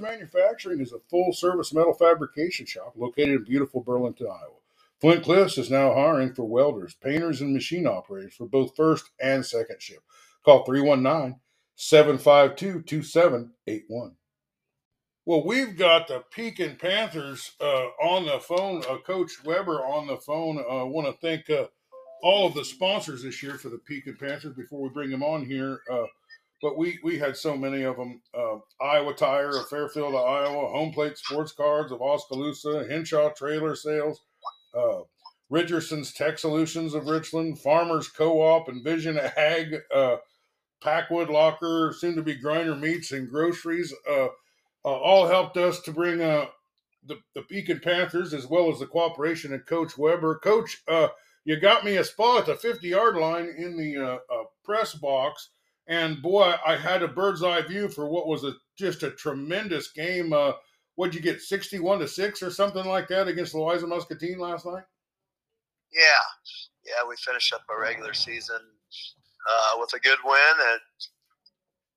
Manufacturing is a full service metal fabrication shop located in beautiful Burlington, Iowa. Flint Cliffs is now hiring for welders, painters, and machine operators for both first and second shift. Call 319 752 2781. Well, we've got the Pekin Panthers uh, on the phone, uh, Coach Weber on the phone. I uh, want to thank uh, all of the sponsors this year for the Pekin Panthers before we bring them on here. But we we had so many of them. Uh, Iowa Tire of Fairfield, Iowa, Home Plate Sports Cards of Oskaloosa, Henshaw Trailer Sales, uh, Richardson's Tech Solutions of Richland, Farmers Co-op and Vision Ag, uh, Packwood Locker, soon to be Grinder Meats and Groceries, uh, uh, all helped us to bring uh, the the Pekin Panthers as well as the cooperation of Coach Weber. Coach, you got me a spot at the 50 yard line in the press box and boy, I had a bird's eye view for what was a just a tremendous game. Uh, what'd you get, sixty-one to six or something like that against Louisa Muscatine last night? Yeah, yeah, we finished up our regular season uh, with a good win and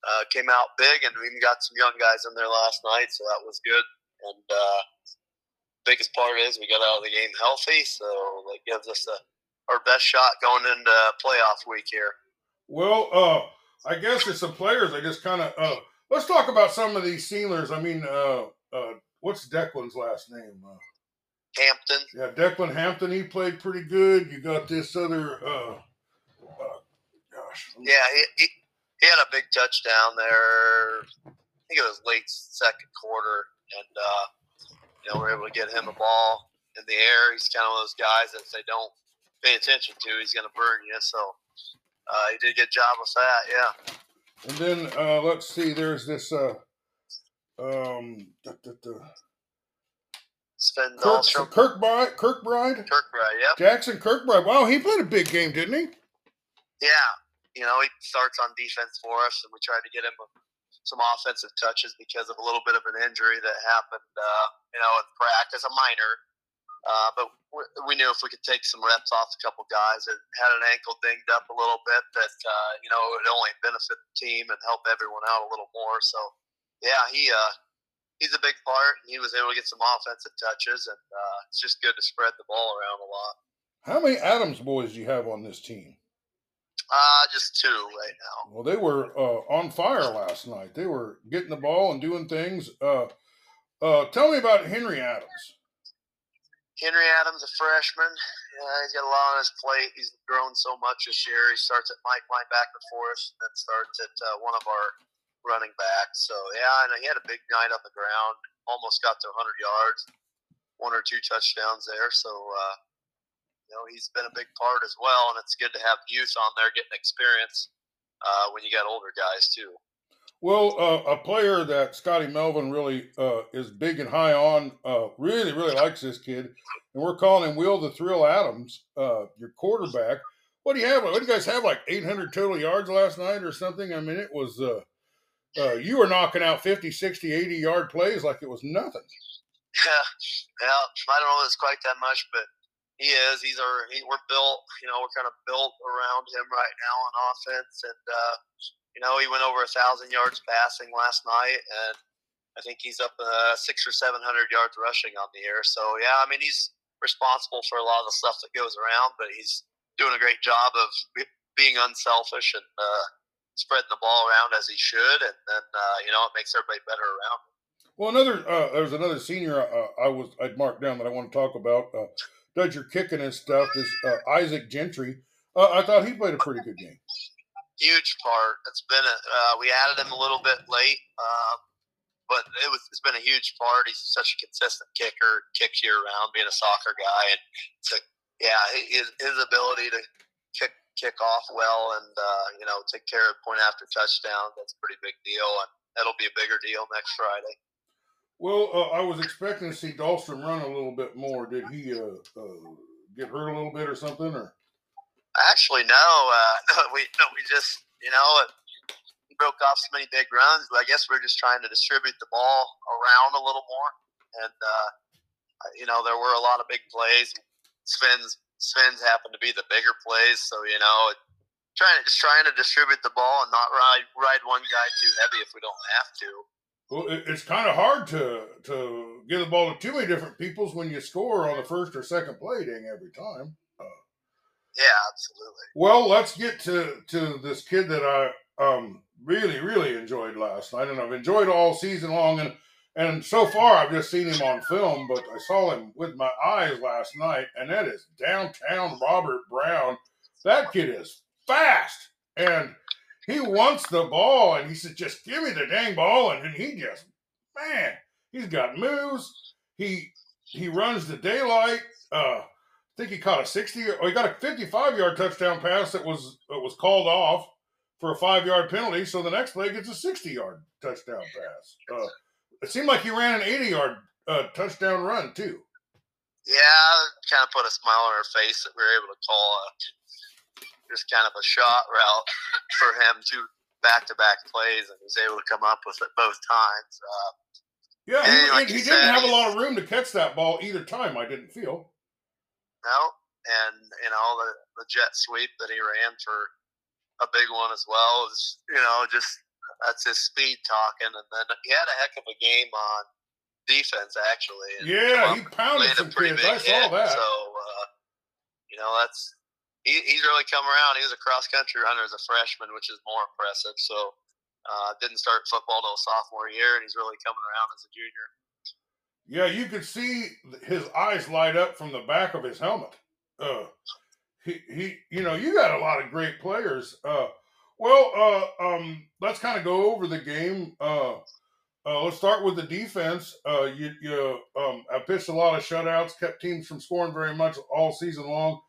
uh, came out big, and we even got some young guys in there last night, so that was good. And uh, biggest part is we got out of the game healthy, so that gives us a, our best shot going into playoff week here. Well, uh, I guess it's some players. I just kind of uh, let's talk about some of these Sealers. I mean, uh, uh, what's Declan's last name? Uh, Hampton. Yeah, Declan Hampton. He played pretty good. You got this other. Uh, uh, gosh. Yeah, he, he, he had a big touchdown there. I think it was late second quarter, and uh, you know we're able to get him a ball in the air. He's kind of one of those guys that if they don't pay attention to, he's going to burn you. So uh, he did a good job with that. Yeah. And then uh, let's see. There's this. Uh, um, da, da, da. Sven Kirk, Kirkbride. Kirkbride. Kirkbride. Yep. Jackson Kirkbride. Wow, he played a big game, didn't he? Yeah. You know, he starts on defense for us, and we tried to get him some offensive touches because of a little bit of an injury that happened. Uh, you know, in practice, a minor uh, but we knew if we could take some reps off a couple guys that had an ankle dinged up a little bit, that uh, you know it would only benefit the team and help everyone out a little more. So, yeah, he uh, he's a big part. He was able to get some offensive touches, and uh, it's just good to spread the ball around a lot. How many Adams boys do you have on this team? Uh, just two right now. Well, they were uh, on fire last night. They were getting the ball and doing things. Uh, uh, tell me about Henry Adams. Henry Adams, a freshman, yeah, he's got a lot on his plate. He's grown so much this year. He starts at Mike linebacker for us, and then starts at uh, one of our running backs. So yeah, and he had a big night on the ground. Almost got to 100 yards, one or two touchdowns there. So uh, you know he's been a big part as well, and it's good to have youth on there getting experience uh, when you got older guys too. Well, uh, a player that Scotty Melvin really uh, is big and high on, uh, really, really likes this kid, and we're calling him Will the Thrill Adams, uh, your quarterback. What do you have? What do you guys have? Like 800 total yards last night or something? I mean, it was uh, uh, you were knocking out 50, 60, 80 yard plays like it was nothing. Yeah, yeah. I don't know if it's quite that much, but he is. He's our. He, we're built. You know, we're kind of built around him right now on offense, and you know, he went over a thousand yards passing last night, and I think he's up uh, six or seven hundred yards rushing on the air. So yeah, I mean, he's responsible for a lot of the stuff that goes around, but he's doing a great job of being unselfish and uh, spreading the ball around as he should, and then uh, you know it makes everybody better around. Well, another uh, there's another senior uh, I was I'd marked down that I want to talk about. Uh, does your kicking and stuff is uh, Isaac Gentry. I thought he played a pretty good game huge part. It's been a, uh, we added him a little bit late, um, but it was it's been a huge part. He's such a consistent kicker, kicks year round, being a soccer guy, and to, yeah, his, his ability to kick kick off well and uh, you know take care of point after touchdown. That's a pretty big deal, and that'll be a bigger deal next Friday. Well, uh, I was expecting to see Dahlstrom run a little bit more. Did he uh, uh, get hurt a little bit or something, or? Actually, no. Uh, we we just you know broke off so many big runs, but I guess we are just trying to distribute the ball around a little more. And uh, you know there were a lot of big plays. Sven's Sven's happened to be the bigger plays, so you know trying just trying to distribute the ball and not ride ride one guy too heavy if we don't have to. Well, it's kind of hard to to give the ball to too many different peoples when you score on the first or second play dang every time. Yeah, absolutely. Well, let's get to to this kid that I um really really enjoyed last night, and I've enjoyed all season long, and and so far I've just seen him on film, but I saw him with my eyes last night, and that is downtown Robert Brown. That kid is fast, and he wants the ball, and he said, "Just give me the dang ball," and, and he just man, he's got moves. He he runs the daylight. Uh, think he caught a sixty. Or he got a fifty-five yard touchdown pass that was that was called off for a five yard penalty. So the next play gets a sixty yard touchdown pass. Uh, it seemed like he ran an eighty yard uh, touchdown run too. Yeah, kind of put a smile on her face that we were able to call a just kind of a shot route for him to back to back plays, and he was able to come up with it both times. Uh, yeah, he, like he, he didn't have a lot of room to catch that ball either time. I didn't feel. No, and you know the the jet sweep that he ran for a big one as well is you know just that's his speed talking, and then he had a heck of a game on defense actually. yeah, he pounded some kids. I saw that. So uh, you know that's he, he's really come around. He was a cross country runner as a freshman, which is more impressive. So uh, didn't start football till sophomore year, and he's really coming around as a junior. Yeah, you could see his eyes light up from the back of his helmet. Uh, he, he, you know, you got a lot of great players. Uh, well, uh, um, let's kind of go over the game. Uh, uh, let's start with the defense. Uh, you, you um, have pitched a lot of shutouts, kept teams from scoring very much all season long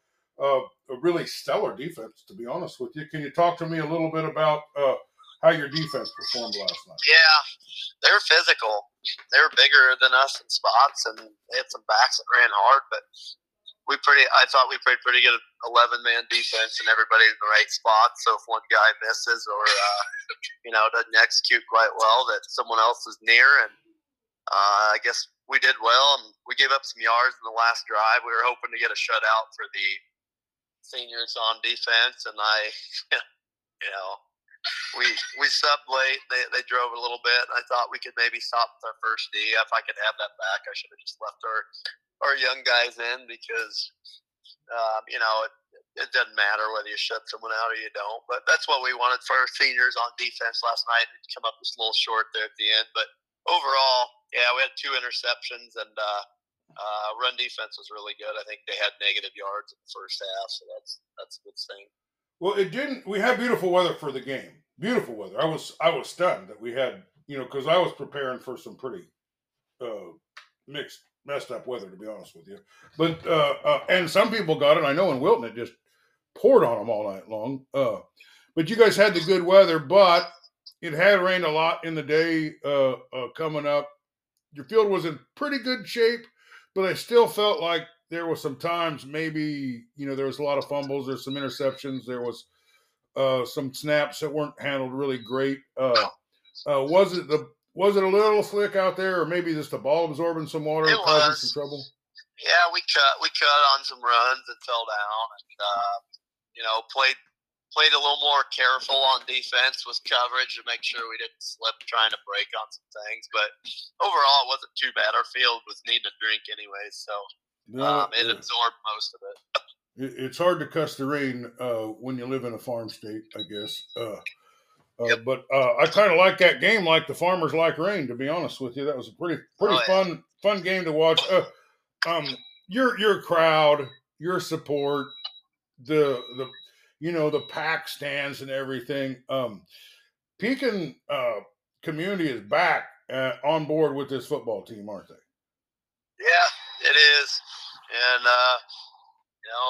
uh, a really stellar defense, to be honest with you. Can you talk to me a little bit about uh, how your defense performed last night? Yeah, they were physical. They were bigger than us in spots, and they had some backs that ran hard. But we pretty, I thought we played pretty good eleven man defense, and everybody in the right spot. So if one guy misses or uh, you know doesn't execute quite well, that someone else is near, and uh, I guess we did well. And we gave up some yards in the last drive. We were hoping to get a shutout for the seniors on defense, and I, you know, we we subbed late. They they drove a little bit. I thought we could maybe stop with our first D. If I could have that back, I should have just left our our young guys in because um, you know it, it doesn't matter whether you shut someone out or you don't. But that's what we wanted for our seniors on defense last night. It come up just a little short there at the end, but overall, yeah, we had two interceptions and. uh uh, run defense was really good. I think they had negative yards in the first half, so that's that's a good thing. Well, it didn't. We had beautiful weather for the game. Beautiful weather. I was I was stunned that we had you know because I was preparing for some pretty uh, mixed messed up weather to be honest with you. But uh, uh, and some people got it. I know in Wilton it just poured on them all night long. Uh, but you guys had the good weather, but it had rained a lot in the day uh, uh, coming up. Your field was in pretty good shape but I still felt like there was some times maybe you know there was a lot of fumbles, there's some interceptions, there was uh, some snaps that weren't handled really great. Uh, uh, was it the was it a little slick out there, or maybe just the ball absorbing some water it causing some trouble? Yeah, we cut we cut on some runs and fell down, and uh, you know played played a little more careful on defense with coverage to make sure we didn't slip trying to break on some things. But overall, it wasn't too bad. Our field was needing a drink anyway, so no, um, it yeah. absorbed most of it. It's hard to cuss the rain uh, when you live in a farm state, I guess. Uh, uh, yep. But uh, I kind of like that game, like the farmers like rain. To be honest with you, that was a pretty pretty oh, yeah. fun fun game to watch. Uh, um, your your crowd, your support, the the you know, the pack stands and everything. Um, Pekin uh, community is back uh, on board with this football team, aren't they? Yeah, it is. And, uh, you know,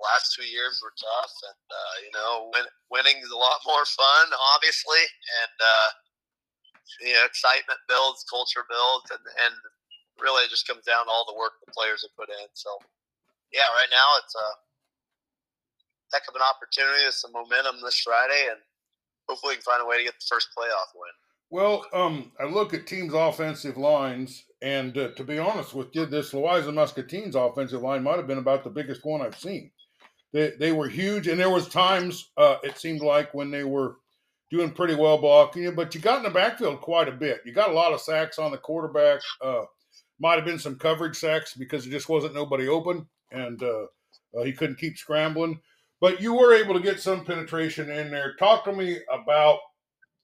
last two years were tough. And, uh, you know, win- winning is a lot more fun, obviously. And, uh, excitement builds, culture builds, and, and really it just comes down to all the work the players have put in. So, yeah, right now it's a heck of an opportunity with some momentum this Friday, and hopefully we can find a way to get the first playoff win. Well, um, I look at teams' offensive lines, and uh, to be honest with you, this Louisa Muscatines offensive line might have been about the biggest one I've seen. They, they were huge, and there was times uh, it seemed like when they were doing pretty well blocking you, but you got in the backfield quite a bit. You got a lot of sacks on the quarterback. Uh, might have been some coverage sacks because it just wasn't nobody open, and uh, uh, he couldn't keep scrambling. But you were able to get some penetration in there. Talk to me about,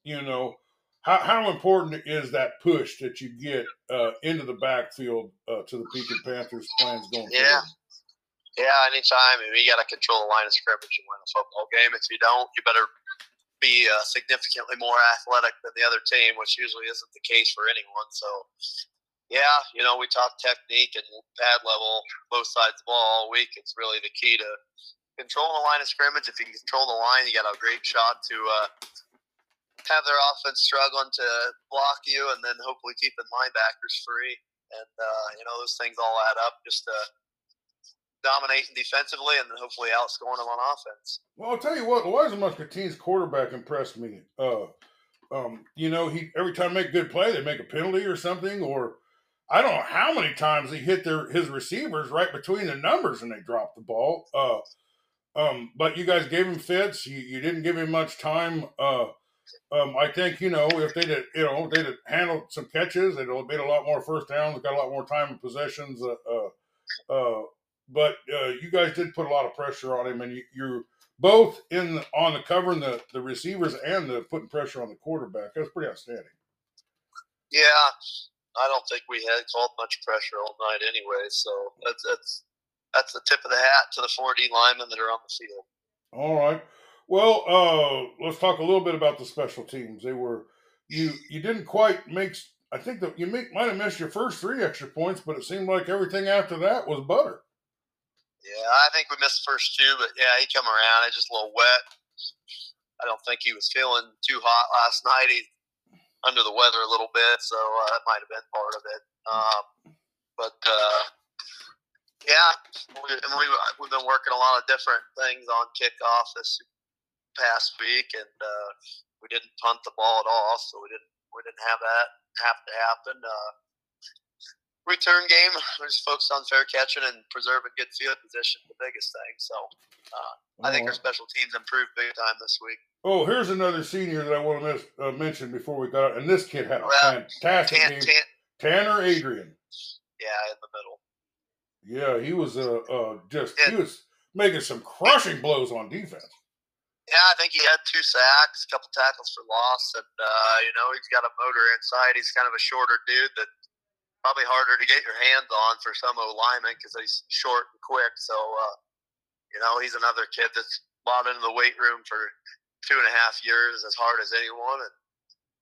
you know, how, how important is that push that you get uh, into the backfield uh, to the Pekin Panthers plans going yeah. forward? Yeah, anytime. I mean, you got to control the line of scrimmage and win a football game. If you don't, you better be uh, significantly more athletic than the other team, which usually isn't the case for anyone. So, yeah, you know, we talk technique and pad level, both sides of the ball all week. It's really the key to controlling the line of scrimmage. If you can control the line, you got a great shot to uh, have their offense struggling to block you, and then hopefully keeping linebackers free. And uh, you know, those things all add up just to dominating defensively and then hopefully outscoring them on offense. Well, I'll tell you what, Louisa Muscatine's quarterback impressed me. Uh, um, you know, he every time they make a good play, they make a penalty or something, or I don't know how many times he hit their his receivers right between the numbers and they dropped the ball. Uh, um, but you guys gave him fits. You, you didn't give him much time. Uh, um, I think you know if they'd you know they'd handled some catches, they'd have made a lot more first downs, got a lot more time in possessions. Uh, uh, uh but uh, you guys did put a lot of pressure on him, and you, you're both in the, on the covering the the receivers and the putting pressure on the quarterback. That's pretty outstanding. Yeah, I don't think we had called much pressure all night anyway. So that's that's that's the tip of the hat to the 4D linemen that are on the field. All right. Well, uh, let's talk a little bit about the special teams. They were you you didn't quite make. I think that you make, might have missed your first three extra points, but it seemed like everything after that was butter. Yeah, I think we missed the first two, but yeah, he come around. It's just a little wet. I don't think he was feeling too hot last night. He under the weather a little bit, so uh, that might have been part of it. Um, but uh, yeah, we, we, we've been working a lot of different things on kickoff this past week, and uh, we didn't punt the ball at all, so we didn't we didn't have that have to happen. Uh, return game. We're just focused on fair catching and preserving good field position, the biggest thing. So uh, I think our special teams improved big time this week. Oh, here's another senior that I want to miss, uh, mention before we got out. And this kid had a well, fantastic Tan, game. Tan, Tanner Adrian. Yeah, in the middle. Yeah, he was uh, uh just he was making some crushing blows on defense. Yeah, I think he had two sacks, a couple tackles for loss, and uh, you know he's got a motor inside. He's kind of a shorter dude that probably harder to get your hands on for some O linemen because he's short and quick. So, uh, you know, he's another kid that's bought into the weight room for two and a half years as hard as anyone and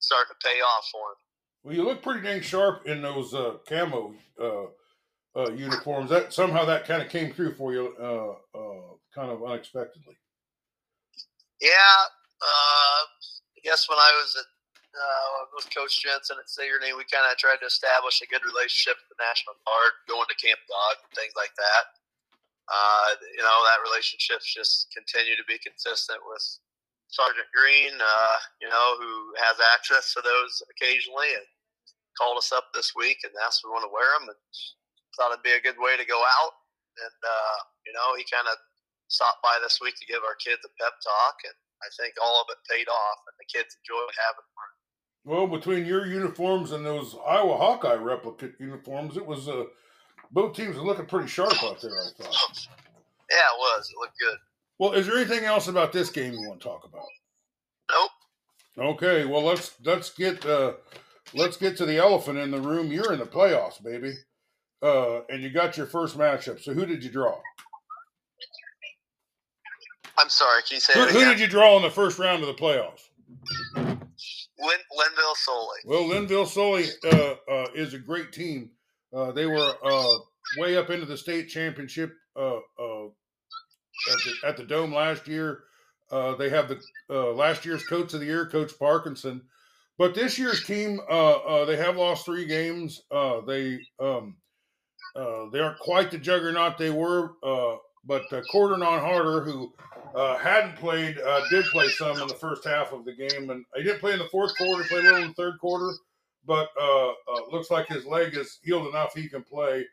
starting to pay off for him. Well, you look pretty dang sharp in those uh, camo uh, uh, uniforms. That somehow that kind of came through for you, uh, kind of unexpectedly. Yeah, uh, I guess when I was at uh, with Coach Jensen at Sigourney, we kind of tried to establish a good relationship with the National Guard, going to Camp Dodge and things like that. Uh, you know, that relationship's just continue to be consistent with Sergeant Green, uh, you know, who has access to those occasionally and called us up this week and asked if we want to wear them and thought it'd be a good way to go out. And, uh, you know, he kind of stopped by this week to give our kids a pep talk and I think all of it paid off and the kids enjoyed having one. Well, between your uniforms and those Iowa Hawkeye replica uniforms, it was uh, both teams were looking pretty sharp out there. I thought. Yeah, it was. It looked good. Well, is there anything else about this game you want to talk about? Nope. Okay. Well, let's let's get uh, let's get to the elephant in the room. You're in the playoffs, baby, uh, and you got your first matchup. So, who did you draw? I'm sorry. Can you say who, who did you draw in the first round of the playoffs? Lin, Lynnville Sully. Well, Lynnville Sully uh, uh, is a great team. Uh, they were uh, way up into the state championship uh, uh, at the, at, the, Dome last year. they have the last year's coach of the year, Coach Parkinson. But this year's team, they have lost three games. they um, they aren't quite the juggernaut they were. but uh, Harder, who uh, hadn't played, uh, did play some in the first half of the game, and he didn't play in the fourth quarter. Played a little in the third quarter, but uh, uh looks like his leg is healed enough he can play.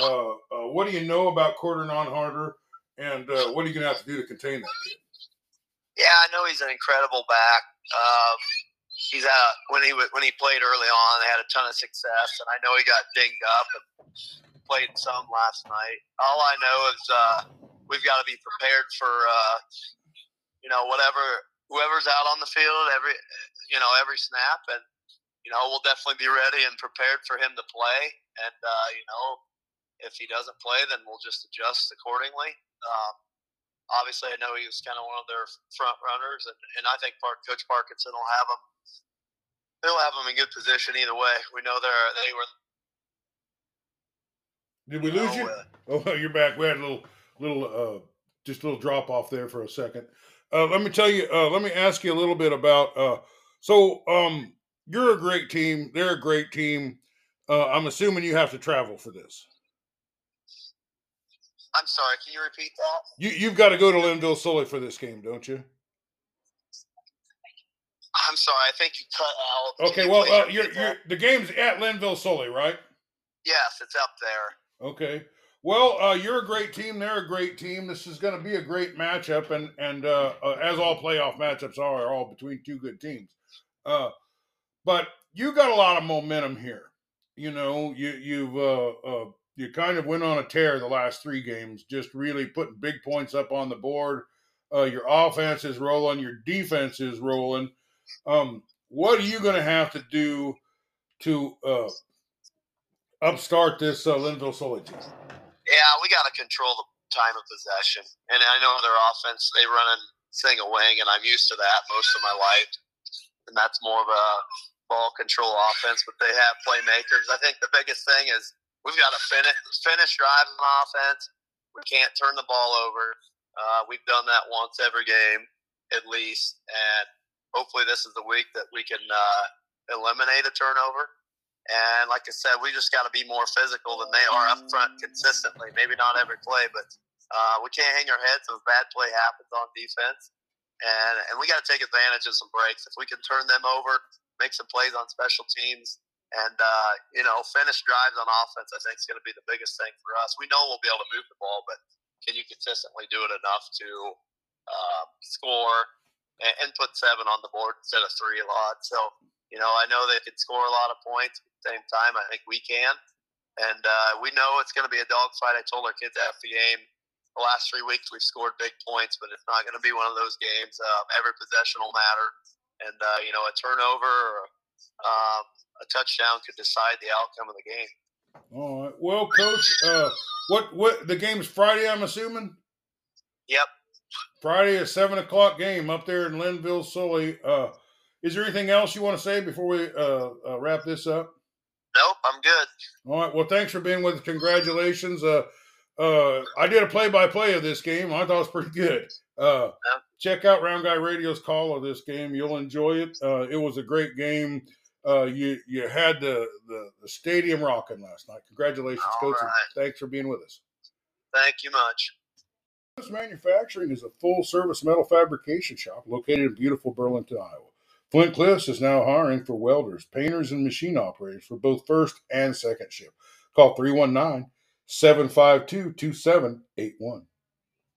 Uh, uh, what do you know about Corydon Harder, and what are you going to have to do to contain that kid? Yeah, I know he's an incredible back. Um, he's had when he when he played early on, they had a ton of success, and I know he got dinged up and played some last night. All I know is uh, we've got to be prepared for uh, you know whatever whoever's out on the field every you know every snap, and you know we'll definitely be ready and prepared for him to play. And uh, you know if he doesn't play, then we'll just adjust accordingly. Um, obviously, I know he was kind of one of their front runners, and, and I think Park, Coach Parkinson will have him. He'll have him in good position either way. We know they're they were. Did we lose you? Uh, oh, you're back. We had a little, little, uh, just a little drop off there for a second. Uh, let me tell you. Uh, let me ask you a little bit about. Uh, so, um, you're a great team. They're a great team. Uh, I'm assuming you have to travel for this. I'm sorry. Can you repeat that? You you've got to go to Lynnville Sully for this game, don't you? I'm sorry. I think you cut out. Okay. Well, uh, you're, you're, the game's at Lynnville Sully, right? Yes, it's up there. Okay. Well, uh, you're a great team. They're a great team. This is going to be a great matchup, and and uh, uh, as all playoff matchups are, are all between two good teams. Uh, but you got a lot of momentum here. You know, you you've uh, uh, you kind of went on a tear the last three games, just really putting big points up on the board. Your offense is rolling, your defense is rolling. Um, what are you going to have to do to upstart this uh, Lynnville Sully team? Yeah, we got to control the time of possession, and I know their offense they run a single wing, and I'm used to that most of my life, and that's more of a ball control offense. But they have playmakers. I think the biggest thing is we've got to finish finish drives on offense. We can't turn the ball over. Uh, we've done that once every game at least, and hopefully this is the week that we can uh, eliminate a turnover. And like I said, we just got to be more physical than they are up front consistently. Maybe not every play, but uh, we can't hang our heads if a bad play happens on defense. And and we got to take advantage of some breaks. If we can turn them over, make some plays on special teams, and uh, you know, finish drives on offense, I think is going to be the biggest thing for us. We know we'll be able to move the ball, but can you consistently do it enough to uh, score and, and, put seven on the board instead of three a lot? So, you know, I know they can score a lot of points. At the same time, I think we can, and uh, we know it's going to be a dogfight. I told our kids after the game. The last three weeks we've scored big points, but it's not going to be one of those games. Uh, every possession will matter, and uh, you know a turnover or um, a touchdown could decide the outcome of the game. All right. Well, coach, uh, what what the game's Friday? I'm assuming. Yep. Friday, a seven o'clock game up there in Lynnville, Sully. Uh, is there anything else you want to say before we uh, uh, wrap this up? Nope, I'm good. All right. Well, thanks for being with us. Congratulations. Uh, uh, I did a play-by-play of this game. I thought it was pretty good. Uh, yeah. Check out Round Guy Radio's call of this game. You'll enjoy it. Uh, it was a great game uh, you you had the, the, the stadium rocking last night. Congratulations, All coach! Right. Thanks for being with us. Thank you much. This Manufacturing is a full service metal fabrication shop located in beautiful Burlington, Iowa. Flint Cliffs is now hiring for welders, painters, and machine operators for both first and second shift. Call 319 752 2781.